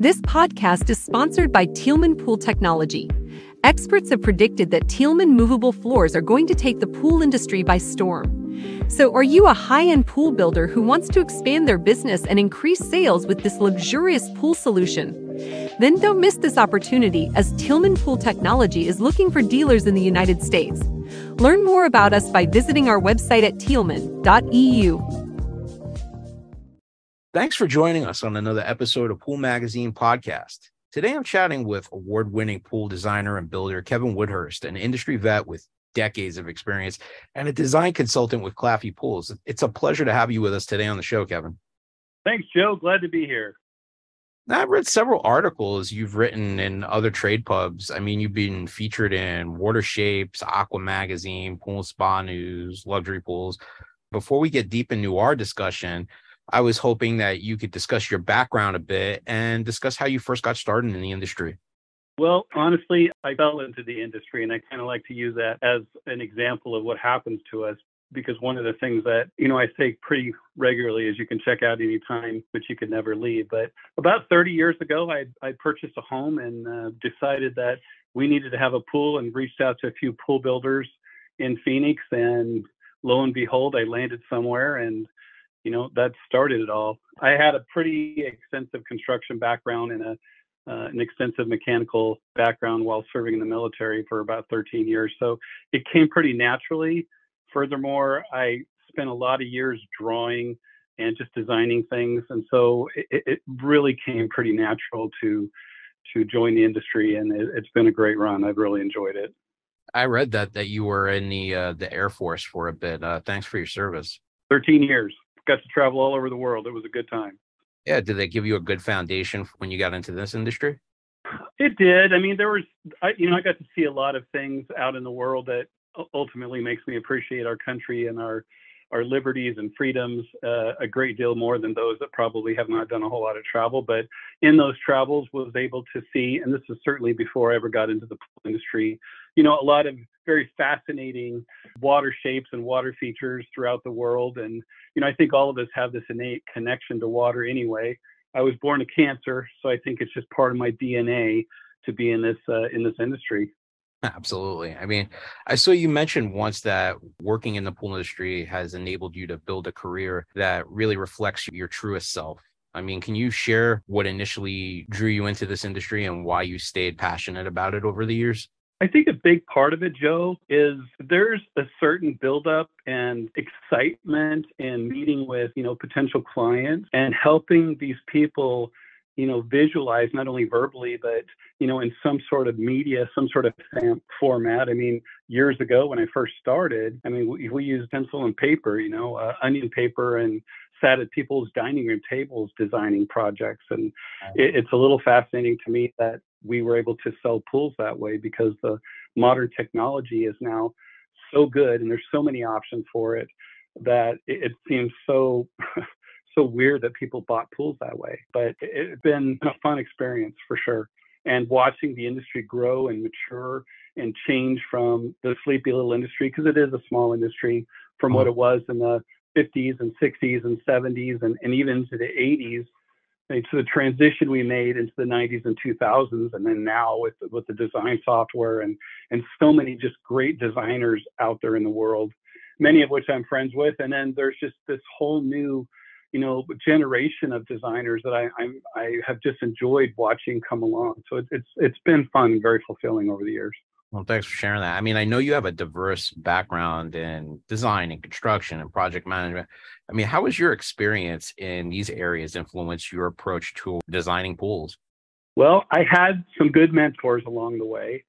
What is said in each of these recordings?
This podcast is sponsored by Tieleman Pool Technology. Experts have predicted that Tieleman movable floors are going to take the pool industry by storm. So, are you a high end pool builder who wants to expand their business and increase sales with this luxurious pool solution? Then don't miss this opportunity as Tieleman Pool Technology is looking for dealers in the United States. Learn more about us by visiting our website at tieleman.eu. Thanks for joining us on another episode of Pool Magazine Podcast. Today I'm chatting with award winning pool designer and builder Kevin Woodhurst, an industry vet with decades of experience and a design consultant with Claffey Pools. It's a pleasure to have you with us today on the show, Kevin. Thanks, Joe. Glad to be here. Now, I've read several articles you've written in other trade pubs. I mean, you've been featured in WaterShapes, Aqua Magazine, Pool Spa News, Luxury Pools. Before we get deep into our discussion, I was hoping that you could discuss your background a bit and discuss how you first got started in the industry. Well, honestly, I fell into the industry and I kind of like to use that as an example of what happens to us because one of the things that, you know, I say pretty regularly is you can check out anytime, but you can never leave. But about 30 years ago, I, I purchased a home and uh, decided that we needed to have a pool and reached out to a few pool builders in Phoenix. And lo and behold, I landed somewhere and you know that started it all. I had a pretty extensive construction background and a uh, an extensive mechanical background while serving in the military for about 13 years, so it came pretty naturally. Furthermore, I spent a lot of years drawing and just designing things, and so it, it really came pretty natural to to join the industry, and it, has been a great run. I've really enjoyed it. I read that that you were in the uh, the Air Force for a bit. Uh, thanks for your service. 13 years got to travel all over the world. It was a good time. Yeah. Did they give you a good foundation when you got into this industry? It did. I mean, there was, I, you know, I got to see a lot of things out in the world that ultimately makes me appreciate our country and our our liberties and freedoms uh, a great deal more than those that probably have not done a whole lot of travel. But in those travels, was able to see, and this is certainly before I ever got into the pool industry, you know, a lot of very fascinating water shapes and water features throughout the world. And you know, I think all of us have this innate connection to water anyway. I was born a Cancer, so I think it's just part of my DNA to be in this uh, in this industry. Absolutely. I mean, I saw you mentioned once that working in the pool industry has enabled you to build a career that really reflects your truest self. I mean, can you share what initially drew you into this industry and why you stayed passionate about it over the years? I think a big part of it, Joe, is there's a certain buildup and excitement in meeting with, you know, potential clients and helping these people you know, visualize not only verbally, but, you know, in some sort of media, some sort of format. I mean, years ago when I first started, I mean, we, we used pencil and paper, you know, uh, onion paper and sat at people's dining room tables designing projects. And it, it's a little fascinating to me that we were able to sell pools that way because the modern technology is now so good and there's so many options for it that it, it seems so so weird that people bought pools that way. But it's been a fun experience for sure. And watching the industry grow and mature and change from the sleepy little industry, because it is a small industry from what uh-huh. it was in the 50s and 60s and 70s and, and even to the 80s to the transition we made into the 90s and 2000s and then now with with the design software and and so many just great designers out there in the world many of which I'm friends with and then there's just this whole new you know generation of designers that I I'm, I have just enjoyed watching come along. So it, it's it's been fun and very fulfilling over the years. Well, thanks for sharing that. I mean, I know you have a diverse background in design and construction and project management. I mean, how has your experience in these areas influenced your approach to designing pools? Well, I had some good mentors along the way.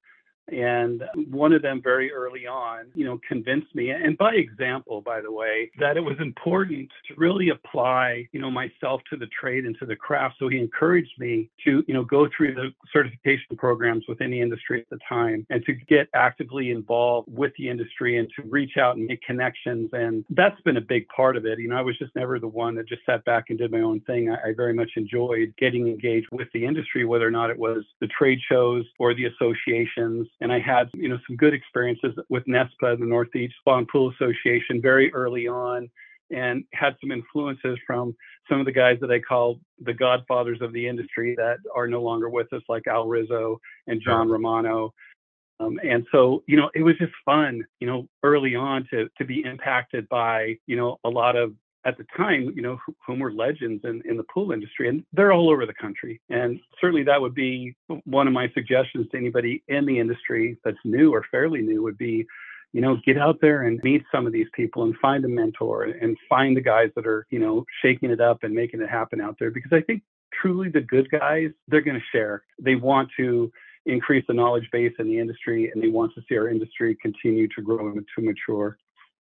And one of them very early on, you know, convinced me, and by example, by the way, that it was important to really apply, you know, myself to the trade and to the craft. So he encouraged me to, you know, go through the certification programs within the industry at the time and to get actively involved with the industry and to reach out and make connections. And that's been a big part of it. You know, I was just never the one that just sat back and did my own thing. I, I very much enjoyed getting engaged with the industry, whether or not it was the trade shows or the associations and I had, you know, some good experiences with NESPA, the Northeast Spa and Pool Association, very early on. and had some influences from some of the guys that I call the godfathers of the industry that are no longer with us, like Al Rizzo and John Romano. Um, and so, you know, it was just fun, you know, early on to to be impacted by, you know, a lot of at the time, you know, whom were legends in, in the pool industry, and they're all over the country. And certainly, that would be one of my suggestions to anybody in the industry that's new or fairly new would be, you know, get out there and meet some of these people and find a mentor and find the guys that are, you know, shaking it up and making it happen out there. Because I think truly the good guys, they're going to share. They want to increase the knowledge base in the industry and they want to see our industry continue to grow and to mature.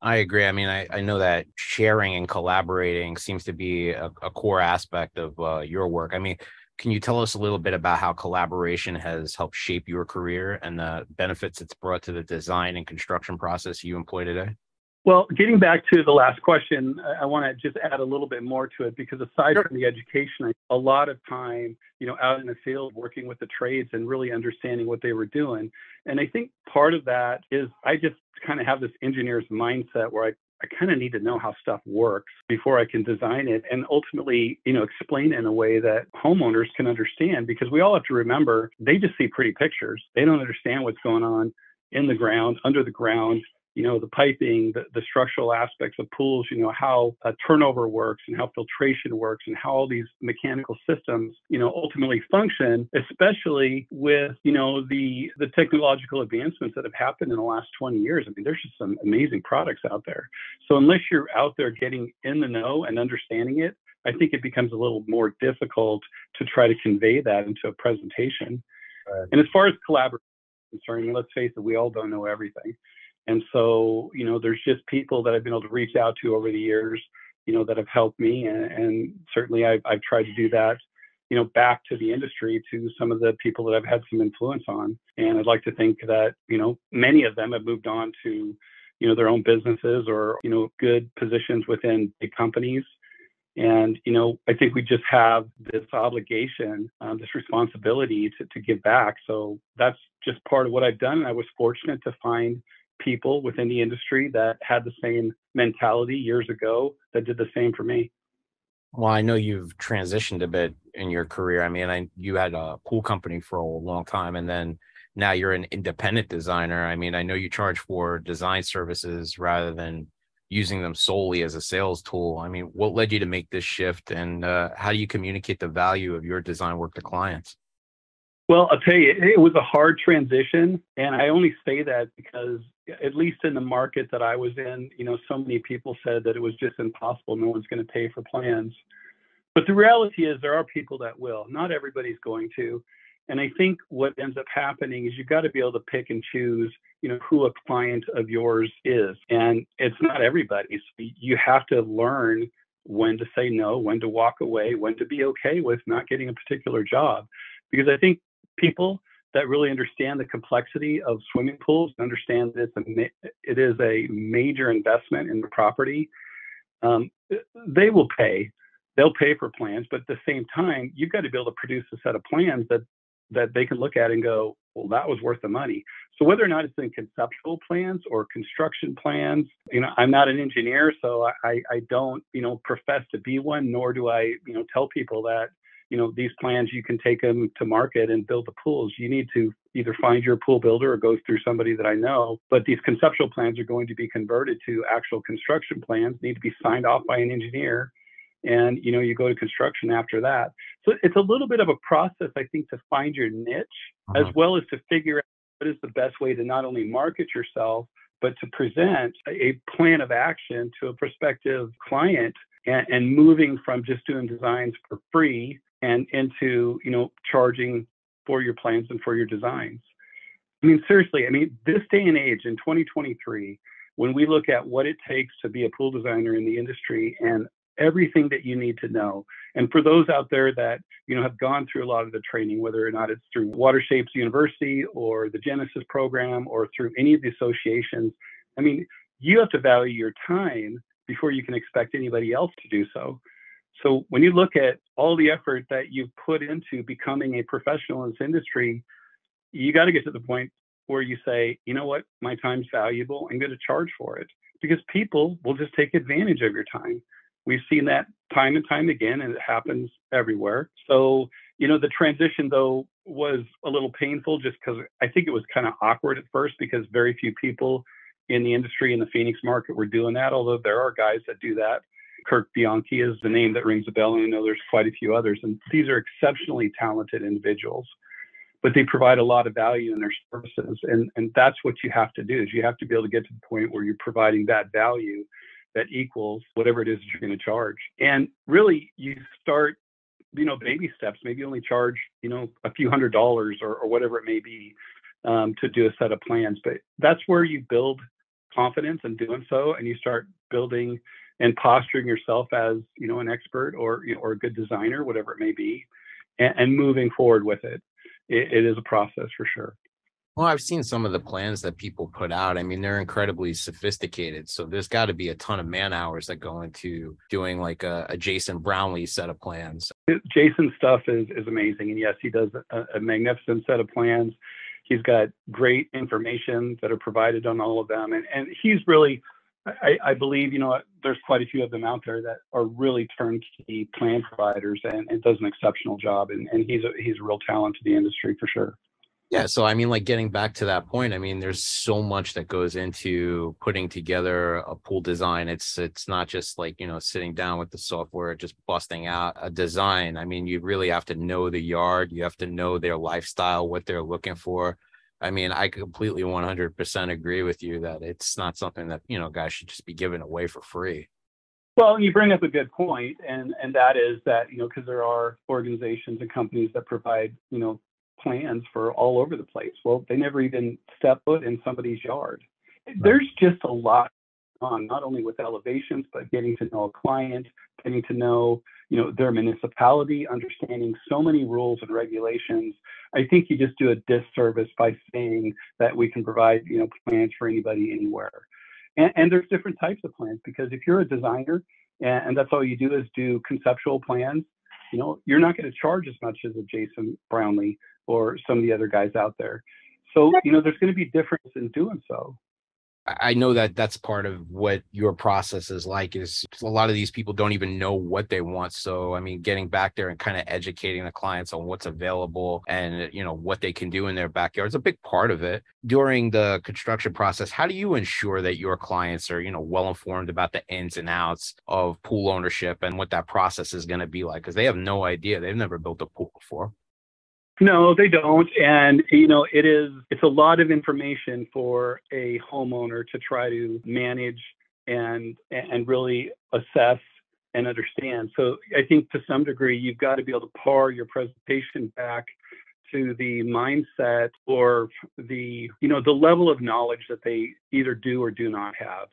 I agree. I mean, I, I know that sharing and collaborating seems to be a, a core aspect of uh, your work. I mean, can you tell us a little bit about how collaboration has helped shape your career and the benefits it's brought to the design and construction process you employ today? Well, getting back to the last question, I want to just add a little bit more to it because aside sure. from the education, a lot of time, you know, out in the field working with the trades and really understanding what they were doing. And I think part of that is I just kind of have this engineer's mindset where I I kind of need to know how stuff works before I can design it and ultimately, you know, explain it in a way that homeowners can understand because we all have to remember they just see pretty pictures. They don't understand what's going on in the ground, under the ground, you know, the piping, the, the structural aspects of pools, you know, how a turnover works and how filtration works and how all these mechanical systems, you know, ultimately function, especially with, you know, the, the technological advancements that have happened in the last 20 years. I mean, there's just some amazing products out there. So unless you're out there getting in the know and understanding it, I think it becomes a little more difficult to try to convey that into a presentation. Right. And as far as collaboration is concerned, let's face it, we all don't know everything. And so, you know, there's just people that I've been able to reach out to over the years, you know, that have helped me. And, and certainly I've, I've tried to do that, you know, back to the industry to some of the people that I've had some influence on. And I'd like to think that, you know, many of them have moved on to, you know, their own businesses or, you know, good positions within big companies. And, you know, I think we just have this obligation, um, this responsibility to, to give back. So that's just part of what I've done. And I was fortunate to find people within the industry that had the same mentality years ago that did the same for me. Well, I know you've transitioned a bit in your career. I mean, I, you had a pool company for a long time, and then now you're an independent designer. I mean, I know you charge for design services rather than using them solely as a sales tool. I mean, what led you to make this shift, and uh, how do you communicate the value of your design work to clients? Well, I'll tell you, it was a hard transition. And I only say that because, at least in the market that I was in, you know, so many people said that it was just impossible. No one's going to pay for plans. But the reality is, there are people that will. Not everybody's going to. And I think what ends up happening is you've got to be able to pick and choose, you know, who a client of yours is. And it's not everybody. You have to learn when to say no, when to walk away, when to be okay with not getting a particular job. Because I think people that really understand the complexity of swimming pools and understand that it's a, it is a major investment in the property, um, they will pay. They'll pay for plans, but at the same time, you've got to be able to produce a set of plans that that they can look at and go, well, that was worth the money. So whether or not it's in conceptual plans or construction plans, you know, I'm not an engineer, so I, I don't, you know, profess to be one, nor do I, you know, tell people that you know these plans you can take them to market and build the pools you need to either find your pool builder or go through somebody that i know but these conceptual plans are going to be converted to actual construction plans need to be signed off by an engineer and you know you go to construction after that so it's a little bit of a process i think to find your niche uh-huh. as well as to figure out what is the best way to not only market yourself but to present a plan of action to a prospective client and, and moving from just doing designs for free and into you know charging for your plans and for your designs. I mean, seriously, I mean, this day and age in 2023, when we look at what it takes to be a pool designer in the industry and everything that you need to know, and for those out there that you know have gone through a lot of the training, whether or not it's through WaterShapes University or the Genesis program or through any of the associations, I mean, you have to value your time before you can expect anybody else to do so. So when you look at all the effort that you've put into becoming a professional in this industry, you got to get to the point where you say, you know what, my time's valuable. I'm going to charge for it because people will just take advantage of your time. We've seen that time and time again, and it happens everywhere. So, you know, the transition though was a little painful just because I think it was kind of awkward at first because very few people in the industry in the Phoenix market were doing that, although there are guys that do that. Kirk Bianchi is the name that rings a bell, and I know there's quite a few others. And these are exceptionally talented individuals, but they provide a lot of value in their services. And, and that's what you have to do is you have to be able to get to the point where you're providing that value that equals whatever it is that you're going to charge. And really, you start, you know, baby steps. Maybe only charge, you know, a few hundred dollars or, or whatever it may be um, to do a set of plans. But that's where you build confidence in doing so, and you start building and posturing yourself as, you know, an expert or you know, or a good designer, whatever it may be, and, and moving forward with it. it. It is a process for sure. Well, I've seen some of the plans that people put out. I mean, they're incredibly sophisticated. So there's got to be a ton of man hours that go into doing like a, a Jason Brownlee set of plans. Jason's stuff is is amazing, and yes, he does a, a magnificent set of plans. He's got great information that are provided on all of them, and and he's really I, I, believe you know there's quite a few of them out there that are really turnkey plan providers and, and does an exceptional job and, and he's a he's a real talent to the industry for sure yeah. So, I mean, like getting back to that point, I mean, there's so much that goes into putting together a pool design. It's, it's not just like, you know, sitting down with the software, just busting out a design. I mean, you really have to know the yard. You have to know their lifestyle, what they're looking for. I mean, I completely 100% agree with you that it's not something that, you know, guys should just be given away for free. Well, you bring up a good point, and and that is that you know because there are organizations and companies that provide you know plans for all over the place. Well, they never even step foot in somebody's yard. Right. There's just a lot on, not only with elevations, but getting to know a client, getting to know, you know, their municipality, understanding so many rules and regulations. I think you just do a disservice by saying that we can provide, you know, plans for anybody anywhere. And, and there's different types of plans because if you're a designer and, and that's all you do is do conceptual plans, you know, you're not going to charge as much as a Jason Brownlee or some of the other guys out there. So, you know, there's going to be difference in doing so. I know that that's part of what your process is like is a lot of these people don't even know what they want. So, I mean, getting back there and kind of educating the clients on what's available and, you know, what they can do in their backyard is a big part of it. During the construction process, how do you ensure that your clients are, you know, well informed about the ins and outs of pool ownership and what that process is going to be like? Because they have no idea. They've never built a pool before. No, they don't. And, you know, it is, it's a lot of information for a homeowner to try to manage and, and really assess and understand. So I think to some degree, you've got to be able to par your presentation back to the mindset or the, you know, the level of knowledge that they either do or do not have.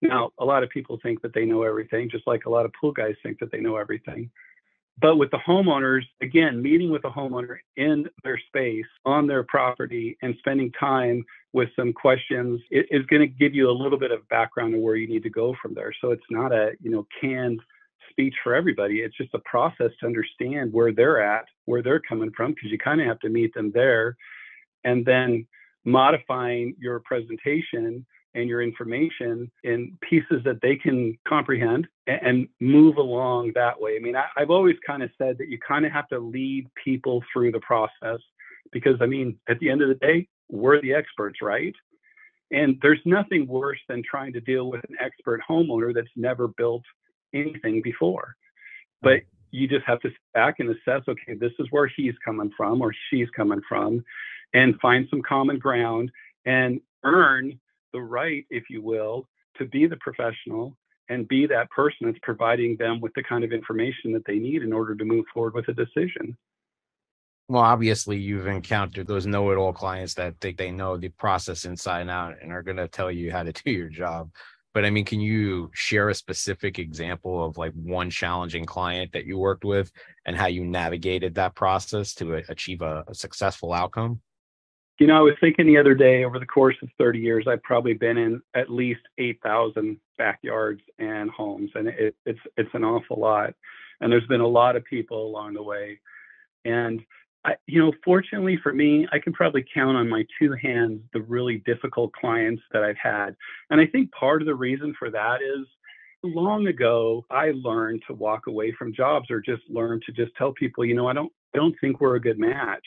Now, a lot of people think that they know everything, just like a lot of pool guys think that they know everything. But with the homeowners, again, meeting with the homeowner in their space, on their property, and spending time with some questions is going to give you a little bit of background of where you need to go from there. So it's not a, you know, canned speech for everybody. It's just a process to understand where they're at, where they're coming from, because you kind of have to meet them there. And then modifying your presentation and your information in pieces that they can comprehend and, move along that way. I mean, I, I've always kind of said that you kind of have to lead people through the process because, I mean, at the end of the day, we're the experts, right? And there's nothing worse than trying to deal with an expert homeowner that's never built anything before. But you just have to sit back and assess okay, this is where he's coming from or she's coming from, and find some common ground and earn the right, if you will, to be the professional and be that person that's providing them with the kind of information that they need in order to move forward with a decision. Well, obviously, you've encountered those know it all clients that think they know the process inside and out and are going to tell you how to do your job. But I mean, can you share a specific example of like one challenging client that you worked with and how you navigated that process to uh, achieve a, a successful outcome? You know, I was thinking the other day, over the course of 30 years, I've probably been in at least 8,000 backyards and homes, and it, it's it's an awful lot. And there's been a lot of people along the way. And I, you know, fortunately for me, I can probably count on my two hands the really difficult clients that I've had. And I think part of the reason for that is long ago I learned to walk away from jobs or just learn to just tell people, you know, I don't I don't think we're a good match.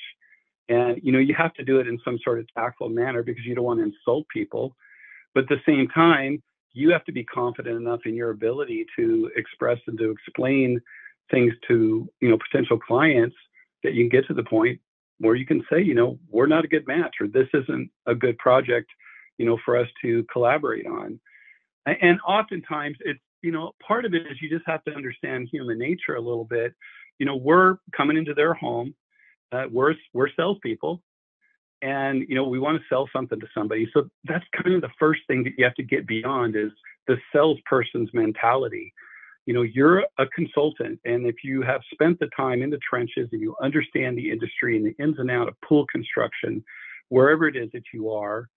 And you know, you have to do it in some sort of tactful manner because you don't want to insult people. But at the same time, you have to be confident enough in your ability to express and to explain things to, you know, potential clients that you can get to the point where you can say, you know, we're not a good match or this isn't a good project, you know, for us to collaborate on. And oftentimes it's, you know, part of it is you just have to understand human nature a little bit. You know, we're coming into their home. Uh, we're we're salespeople, and you know we want to sell something to somebody. So that's kind of the first thing that you have to get beyond is the salesperson's mentality you know you're a consultant and if you have spent the time in the trenches and you understand the industry and the ins and out of pool construction wherever it is that you are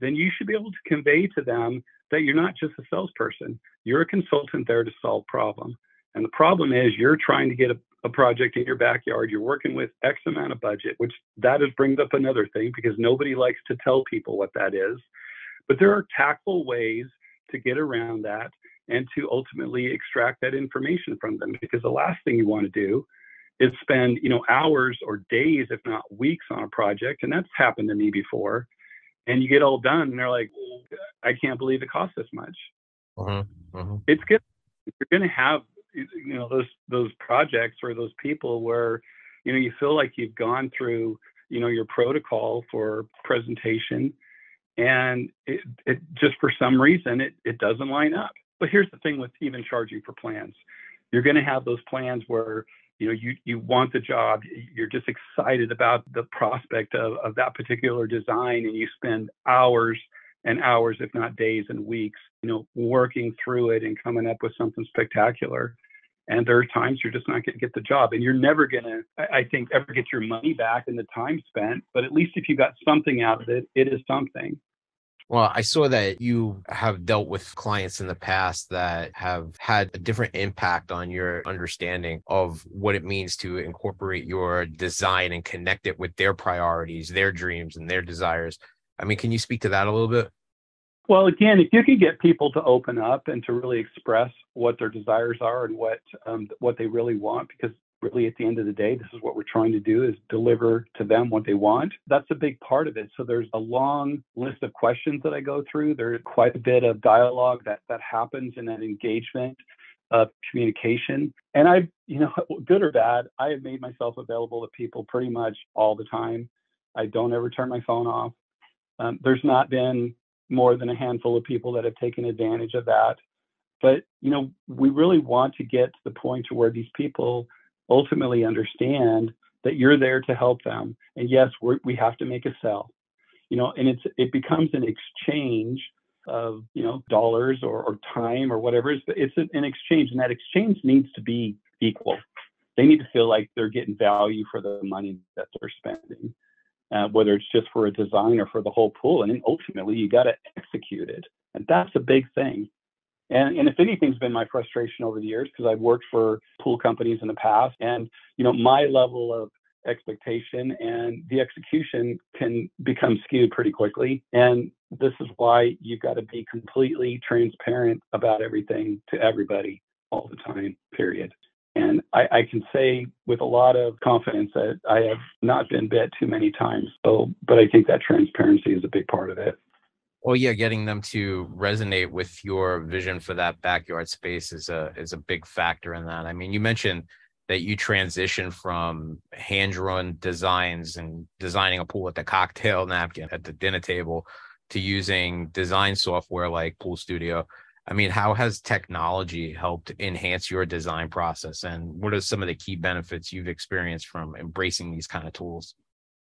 then you should be able to convey to them that you're not just a salesperson you're a consultant there to solve problem. and the problem is you're trying to get a, a project in your backyard you're working with x amount of budget which that is brings up another thing because nobody likes to tell people what that is. But there are tactful ways to get around that and to ultimately extract that information from them because the last thing you want to do is spend you know hours or days if not weeks on a project and that's happened to me before and you get all done and they're like i can't believe it cost this much. Uh-huh, uh-huh. it's good. You're going to have you know those those projects or those people where you know you feel like you've gone through you know your protocol for presentation and it, it just for some reason it, it doesn't line up but here's the thing with even charging for plans. You're going to have those plans where you know you you want the job, you're just excited about the prospect of, of that particular design, and you spend hours and hours, if not days and weeks, you know, working through it and coming up with something spectacular. And there are times you're just not going to get the job, and you're never going to, I think, ever get your money back and the time spent. But at least if you got something out of it, it is something. Well, I saw that you have dealt with clients in the past that have had a different impact on your understanding of what it means to incorporate your design and connect it with their priorities, their dreams, and their desires. I mean, can you speak to that a little bit? Well, again, if you can get people to open up and to really express what their desires are and what um, what they really want, because really at the end of the day this is what we're trying to do is deliver to them what they want that's a big part of it. So there's a long list of questions that i go through. There's quite a bit of dialogue that that happens in that engagement of communication. And i you know good or bad i have made myself available to people pretty much all the time. I don't ever turn my phone off. Um, there's not been more than a handful of people that have taken advantage of that but you know we really want to get to the point to where these people ultimately understand that you're there to help them. And yes, we have to make a sell, you know, and it's it becomes an exchange of you know dollars or, or time or whatever. It's it's an exchange, and that exchange needs to be equal. They need to feel like they're getting value for the money that they're spending, uh, whether it's just for a design or for the whole pool. And ultimately, you got to execute it, and that's a big thing. And, and if anything's been my frustration over the years, because I've worked for pool companies in the past, and you know my level of expectation and the execution can become skewed pretty quickly. And this is why you've got to be completely transparent about everything to everybody all the time. Period. And I, I, can say with a lot of confidence that I have not been bit too many times. So, but I think that transparency is a big part of it. Well, yeah, getting them to resonate with your vision for that backyard space is a is a big factor in that. I mean, you mentioned that you transition from hand drawn designs and designing a pool with a cocktail napkin at the dinner table to using design software like Pool Studio. I mean, how has technology helped enhance your design process? And what are some of the key benefits you've experienced from embracing these kind of tools?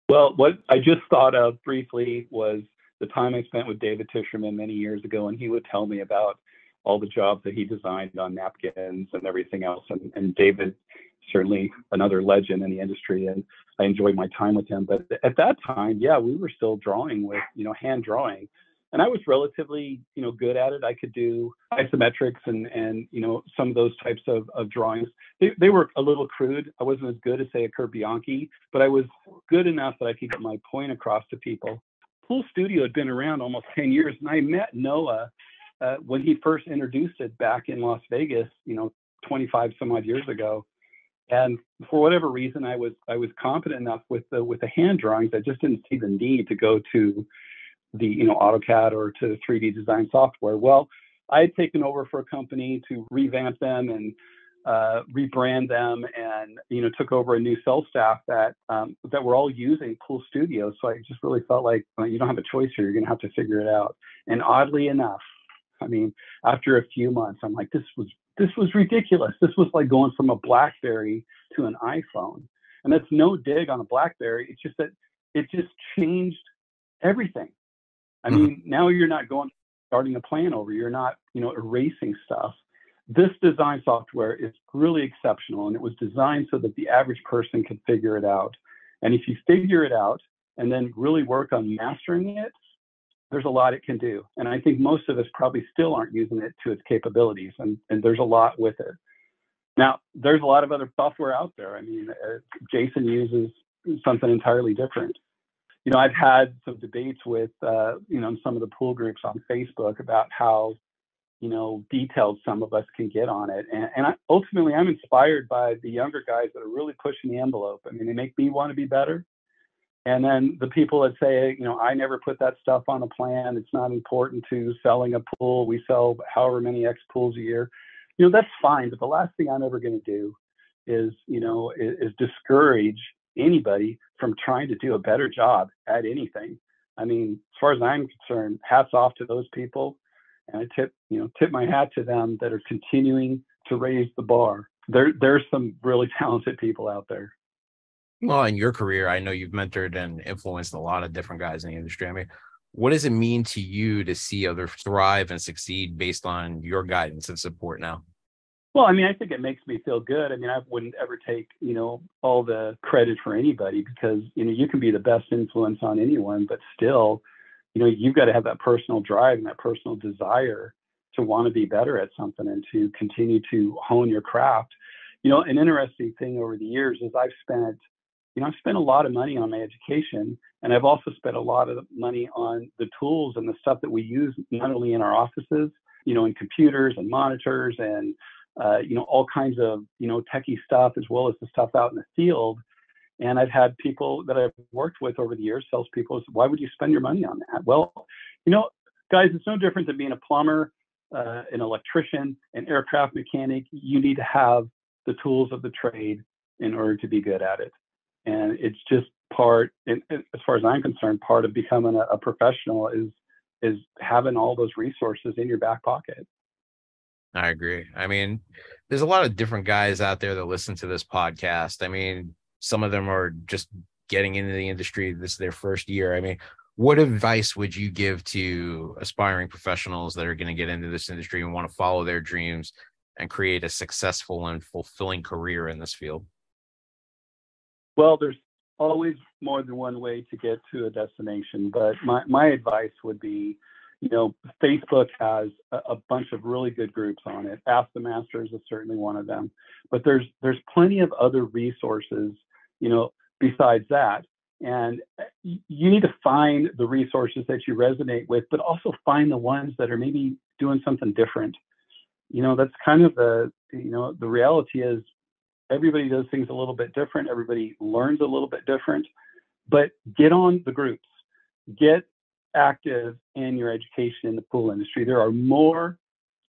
Well, what I just thought of briefly was the time I spent with David Tisherman many years ago, and he would tell me about all the jobs that he designed on napkins and everything else. And, and David, certainly another legend in the industry, and I enjoyed my time with him. But at that time, yeah, we were still drawing with, you know, hand drawing. And I was relatively, you know, good at it. I could do isometrics and and you know some of those types of, of drawings. They, they were a little crude. I wasn't as good as say a Kirk Bianchi, but I was good enough that I could get my point across to people. Pool Studio had been around almost 10 years, and I met Noah uh, when he first introduced it back in Las Vegas, you know, 25 some odd years ago. And for whatever reason, I was I was confident enough with the with the hand drawings. I just didn't see the need to go to the you know AutoCAD or to 3D design software. Well, I had taken over for a company to revamp them and uh, rebrand them, and you know took over a new sales staff that um, that were all using Pool Studio. So I just really felt like well, you don't have a choice here. You're going to have to figure it out. And oddly enough, I mean, after a few months, I'm like, this was this was ridiculous. This was like going from a BlackBerry to an iPhone. And that's no dig on a BlackBerry. It's just that it just changed everything. I mm-hmm. mean, now you're not going starting a plan over. You're not, you know, erasing stuff. This design software is really exceptional, and it was designed so that the average person could figure it out. And if you figure it out and then really work on mastering it, there's a lot it can do. And I think most of us probably still aren't using it to its capabilities, and, and there's a lot with it. Now, there's a lot of other software out there. I mean, uh, Jason uses something entirely different. You know, I've had some debates with, uh, you know, some of the pool groups on Facebook about how, you know, detailed some of us can get on it. And, and I, ultimately, I'm inspired by the younger guys that are really pushing the envelope. I mean, they make me want to be better. And then the people that say, you know, I never put that stuff on a plan. It's not important to selling a pool. We sell however many X pools a year. You know, that's fine. But the last thing I'm ever going to do is, you know, is, is discourage anybody from trying to do a better job at anything. I mean, as far as I'm concerned, hats off to those people. And I tip, you know, tip my hat to them that are continuing to raise the bar. There, there's some really talented people out there. Well, in your career, I know you've mentored and influenced a lot of different guys in the industry. I mean, what does it mean to you to see others thrive and succeed based on your guidance and support now? Well, I mean, I think it makes me feel good. I mean, I wouldn't ever take, you know, all the credit for anybody because, you know, you can be the best influence on anyone, but still, you know, you've got to have that personal drive and that personal desire to want to be better at something and to continue to hone your craft. You know, an interesting thing over the years is I've spent you know, I've spent a lot of money on my education, and I've also spent a lot of money on the tools and the stuff that we use not only in our offices, you know, in computers and monitors and uh, you know all kinds of you know techie stuff as well as the stuff out in the field. And I've had people that I've worked with over the years, salespeople, say, why would you spend your money on that? Well, you know, guys, it's no different than being a plumber, uh, an electrician, an aircraft mechanic. You need to have the tools of the trade in order to be good at it and it's just part as far as i'm concerned part of becoming a, a, professional is is having all those resources in your back pocket i agree. I mean there's a lot of different guys out there that listen to this podcast. I mean some of them are just getting into the industry. This is their first year. I mean what advice would you give to aspiring professionals that are going to get into this industry and want to follow their dreams and create a successful and fulfilling career in this field? Well, there's always more than one way to get to a destination, but my, my advice would be, you know, Facebook has a, bunch of really good groups on it. Ask the Masters is certainly one of them, but there's there's plenty of other resources, you know, besides that. And uh, you need to find the resources that you resonate with, but also find the ones that are maybe doing something different. You know, that's kind of the you know the reality is everybody does things a little bit different. Everybody learns a little bit different. But get on the groups, get active in your education in the pool industry. There are more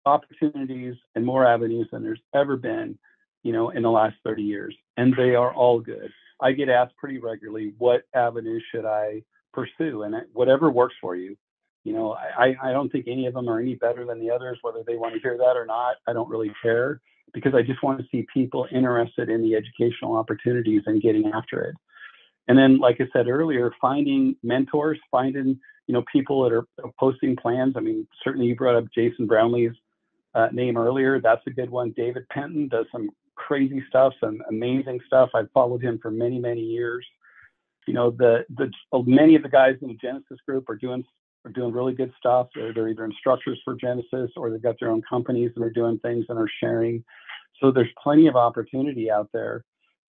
opportunities and more avenues than there's ever been, you know, in the last 30 years, and they are all good. I get asked pretty regularly, what avenue should I pursue? And whatever works for you. You know, I, I don't think any of them are any better than the others, whether they want to hear that or not. I don't really care because I just want to see people interested in the educational opportunities and getting after it. And then, like I said earlier, finding mentors, finding you know people that are posting plans. I mean, certainly you brought up Jason Brownlee's uh, name earlier. That's a good one. David Penton does some crazy stuff, some amazing stuff. I've followed him for many, many years. You know, the the many of the guys in the Genesis group are doing are doing really good stuff. They're, they're either instructors for Genesis or they've got their own companies that are doing things and are sharing. So there's plenty of opportunity out there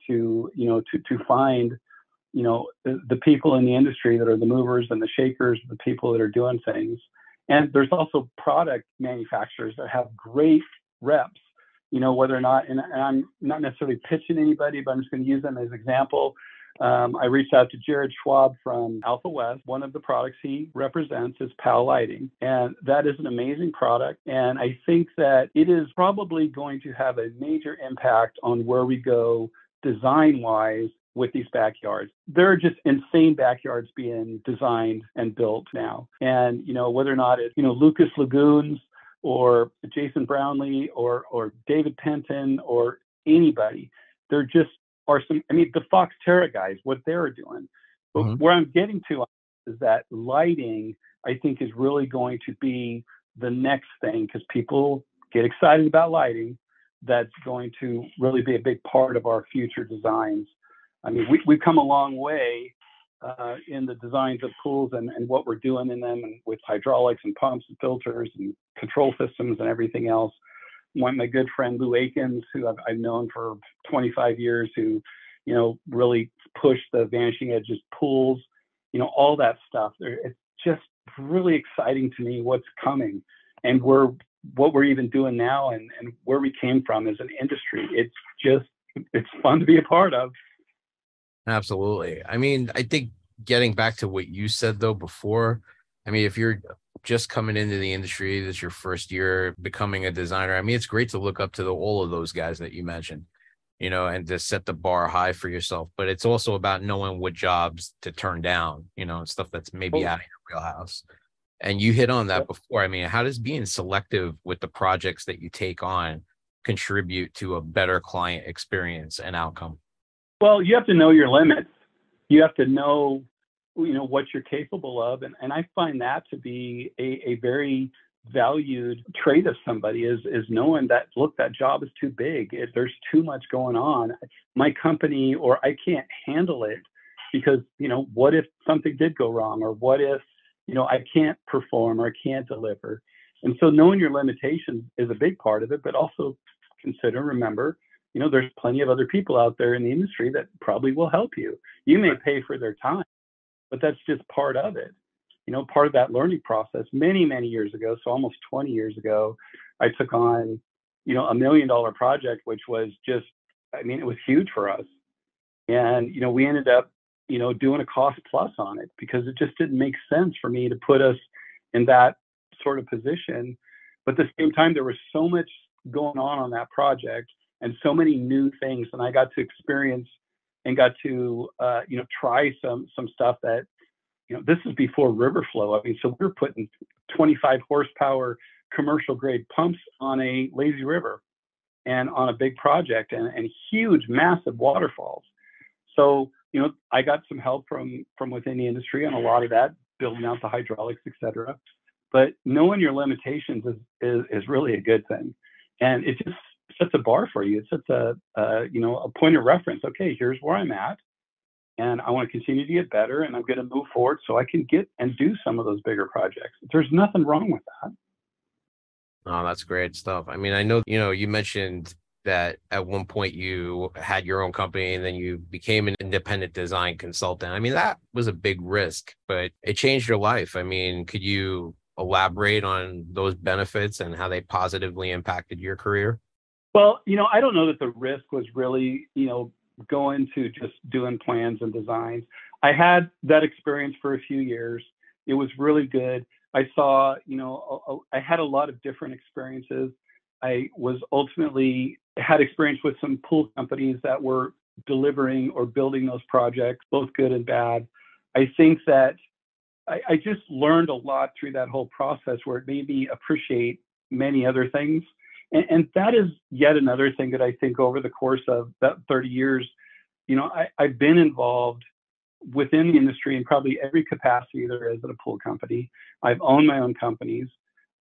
to, you know, to, to find, you know, the, the people in the industry that are the movers and the shakers, the people that are doing things. And there's also product manufacturers that have great reps, you know, whether or not, and, and I'm not necessarily pitching anybody, but I'm just going to use them as an example. Um, I reached out to Jared Schwab from Alpha West. One of the products he represents is PAL Lighting, and that is an amazing product. And I think that it is probably going to have a major impact on where we go design wise with these backyards. There are just insane backyards being designed and built now. And, you know, whether or not it's, you know, Lucas Lagoons or Jason Brownlee or, or David Penton or anybody, there just are some, I mean, the Fox Terra guys, what they're doing. But mm-hmm. where I'm getting to is that lighting, I think, is really going to be the next thing because people get excited about lighting. That's going to really be a big part of our future designs I mean, we, we've come a long way uh, in the designs of pools and, and what we're doing in them and with hydraulics and pumps and filters and control systems and everything else. One, my good friend Lou Aikens, who I've, I've known for 25 years, who, you know, really pushed the vanishing edges pools, you know, all that stuff. It's just really exciting to me what's coming and we're what we're even doing now and, and where we came from as an industry. It's just it's fun to be a part of. Absolutely. I mean, I think getting back to what you said though before, I mean, if you're just coming into the industry, this your first year becoming a designer. I mean, it's great to look up to the, all of those guys that you mentioned, you know, and to set the bar high for yourself. But it's also about knowing what jobs to turn down, you know, and stuff that's maybe oh. out of your wheelhouse. And you hit on that before. I mean, how does being selective with the projects that you take on contribute to a better client experience and outcome? Well, you have to know your limits. You have to know, you know, what you're capable of, and and I find that to be a, a very valued trait of somebody is is knowing that look that job is too big if there's too much going on my company or i can't handle it because you know what if something did go wrong or what if you know i can't perform or i can't deliver and so knowing your limitations is a big part of it but also consider remember you know, there's plenty of other people out there in the industry that probably will help you. You may pay for their time, but that's just part of it. You know, part of that learning process. Many, many years ago, so almost 20 years ago, I took on, you know, a million dollar project, which was just, I mean, it was huge for us. And, you know, we ended up, you know, doing a cost plus on it because it just didn't make sense for me to put us in that sort of position. But at the same time, there was so much going on on that project and so many new things. And I got to experience and got to uh, you know try some some stuff that you know this is before river flow. I mean, so we are putting 25 horsepower commercial grade pumps on a lazy river and on a big project and, and huge massive waterfalls. So you know I got some help from from within the industry on a lot of that, building out the hydraulics, etc. But knowing your limitations is, is, is really a good thing. And it just sets a bar for you. It sets a, a you know a point of reference. Okay, here's where I'm at, and I want to continue to get better, and I'm going to move forward so I can get and do some of those bigger projects. There's nothing wrong with that. Oh, that's great stuff. I mean, I know you know you mentioned that at one point you had your own company and then you became an independent design consultant. I mean, that was a big risk, but it changed your life. I mean, could you elaborate on those benefits and how they positively impacted your career? Well, you know, I don't know that the risk was really, you know, going to just doing plans and designs. I had that experience for a few years. It was really good. I saw, you know, I had a lot of different experiences. I was ultimately had experience with some pool companies that were delivering or building those projects, both good and bad. I think that I, I just learned a lot through that whole process where it made me appreciate many other things and, and, that is yet another thing that I think over the course of that 30 years, you know, I, I've been involved within the industry in probably every capacity there is at a pool company. I've owned my own companies.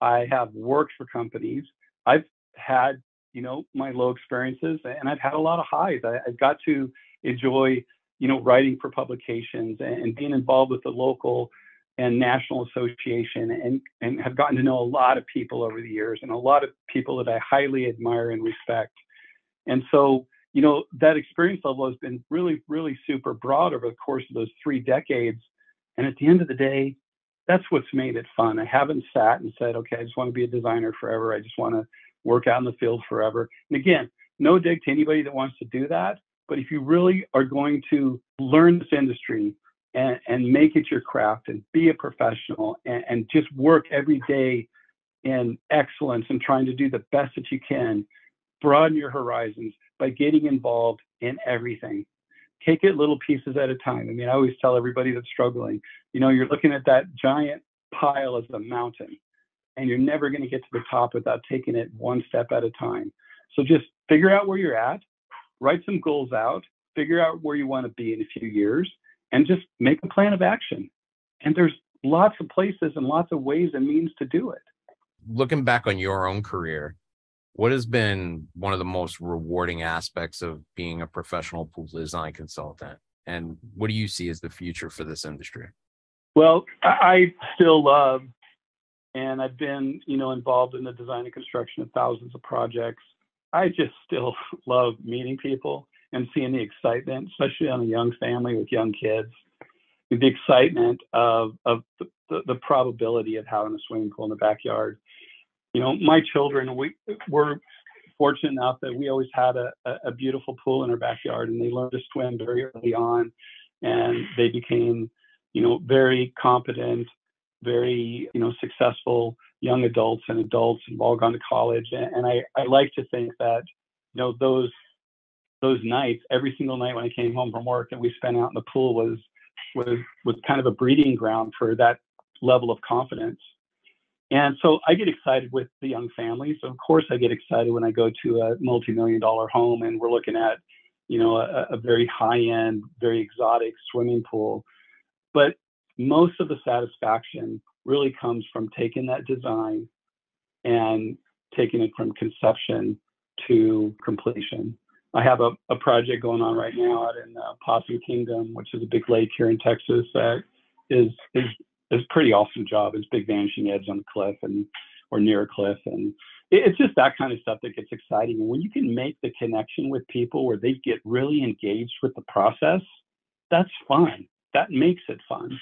I have worked for companies. I've had, you know, my low experiences and I've had a lot of highs. I, have got to enjoy, you know, writing for publications and, and being involved with the local and national association and, and have gotten to know a lot of people over the years and a lot of people that I highly admire and respect. And so, you know, that experience level has been really, really super broad over the course of those three decades. And at the end of the day, that's what's made it fun. I haven't sat and said, okay, I just want to be a designer forever. I just want to work out in the field forever. And again, no dig to anybody that wants to do that. But if you really are going to learn this industry and, and make it your craft and be a professional and, and just work every day in excellence and trying to do the best that you can, broaden your horizons by getting involved in everything. Take it little pieces at a time. I mean, I always tell everybody that's struggling, you know, you're looking at that giant pile as a mountain, and you're never going to get to the top without taking it one step at a time. So just figure out where you're at, write some goals out, figure out where you want to be in a few years, and just make a plan of action. And there's lots of places and lots of ways and means to do it. Looking back on your own career, what has been one of the most rewarding aspects of being a professional pool design consultant? And what do you see as the future for this industry? Well, I still love, and I've been, you know, involved in the design and construction of thousands of projects. I just still love meeting people and seeing the excitement, especially on a young family with young kids, the excitement of of the, the, the probability of having a swimming pool in the backyard. You know, my children, we were fortunate enough that we always had a, a beautiful pool in our backyard, and they learned to swim very early on, and they became, you know, very competent, very you know successful young adults and adults and all gone to college. And, and I, I like to think that, you know, those those nights, every single night when I came home from work and we spent out in the pool was was was kind of a breeding ground for that level of confidence. And so I get excited with the young families. Of course, I get excited when I go to a multi-million dollar home and we're looking at, you know, a, a very high-end, very exotic swimming pool. But most of the satisfaction really comes from taking that design and taking it from conception to completion. I have a, a project going on right now out in uh, Possum Kingdom, which is a big lake here in Texas that is is is a pretty awesome job. It's big vanishing edge on the cliff and or near a cliff, and it, it's just that kind of stuff that gets exciting. And when you can make the connection with people where they get really engaged with the process, that's fun. That makes it fun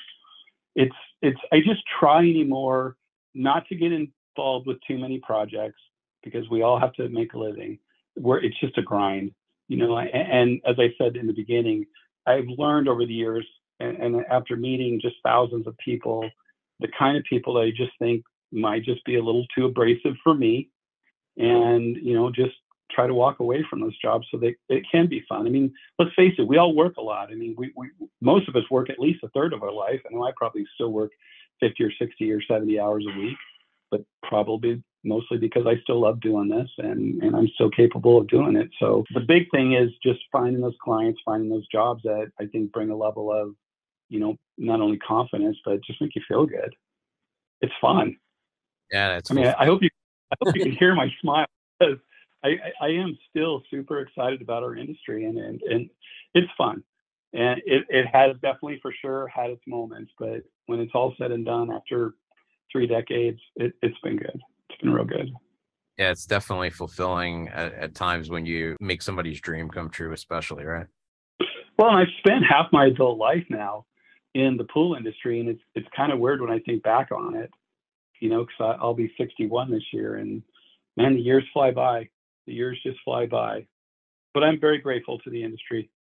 it's it's I just try anymore not to get involved with too many projects because we all have to make a living. Where it's just a grind, you know. And, as I said in the beginning, I've learned over the years, and, and after meeting just thousands of people, the kind of people that I just think might just be a little too abrasive for me, and you know, just try to walk away from those jobs so that it can be fun. I mean, let's face it, we all work a lot. I mean, we, we most of us work at least a third of our life. I know I probably still work 50 or 60 or 70 hours a week, but probably mostly because I still love doing this and, and I'm still capable of doing it. So the big thing is just finding those clients, finding those jobs that I think bring a level of, you know, not only confidence, but just make you feel good. It's fun. Yeah, that's I mean, I hope you I hope you can hear my smile because I, I am still super excited about our industry and, and, and it's fun. And it, it has definitely for sure had its moments, but when it's all said and done after three decades, it, it's been good. It's been real good. Yeah, it's definitely fulfilling at, at times when you make somebody's dream come true, especially, right? Well, and I've spent half my adult life now in the pool industry, and it's it's kind of weird when I think back on it, you know, because I'll be 61 this year, and man, the years fly by. The years just fly by. But I'm very grateful to the industry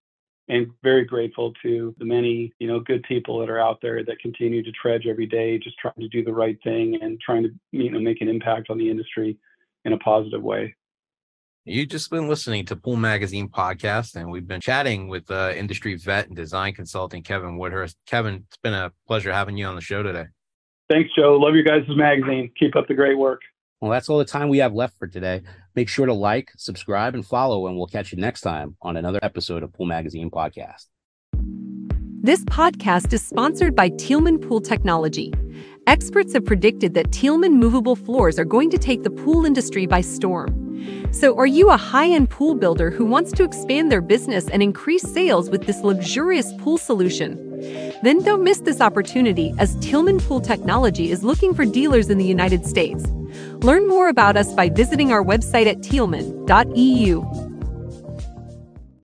and very grateful to the many, you know, good people that are out there that continue to trudge every day, just trying to do the right thing and trying to, you know, make an impact on the industry in a positive way. You've just been listening to Pool Magazine podcast, and we've been chatting with uh, industry vet and design consultant Kevin Woodhurst. Kevin, it's been a pleasure having you on the show today. Thanks, Joe. Love your guys' magazine. Keep up the great work. Well, that's all the time we have left for today. Make sure to like, subscribe, and follow, and we'll catch you next time on another episode of Pool Magazine Podcast. This podcast is sponsored by Tieleman Pool Technology. Experts have predicted that Tieleman movable floors are going to take the pool industry by storm. So, are you a high end pool builder who wants to expand their business and increase sales with this luxurious pool solution? Then don't miss this opportunity as Tieleman Pool Technology is looking for dealers in the United States. Learn more about us by visiting our website at tieleman.eu.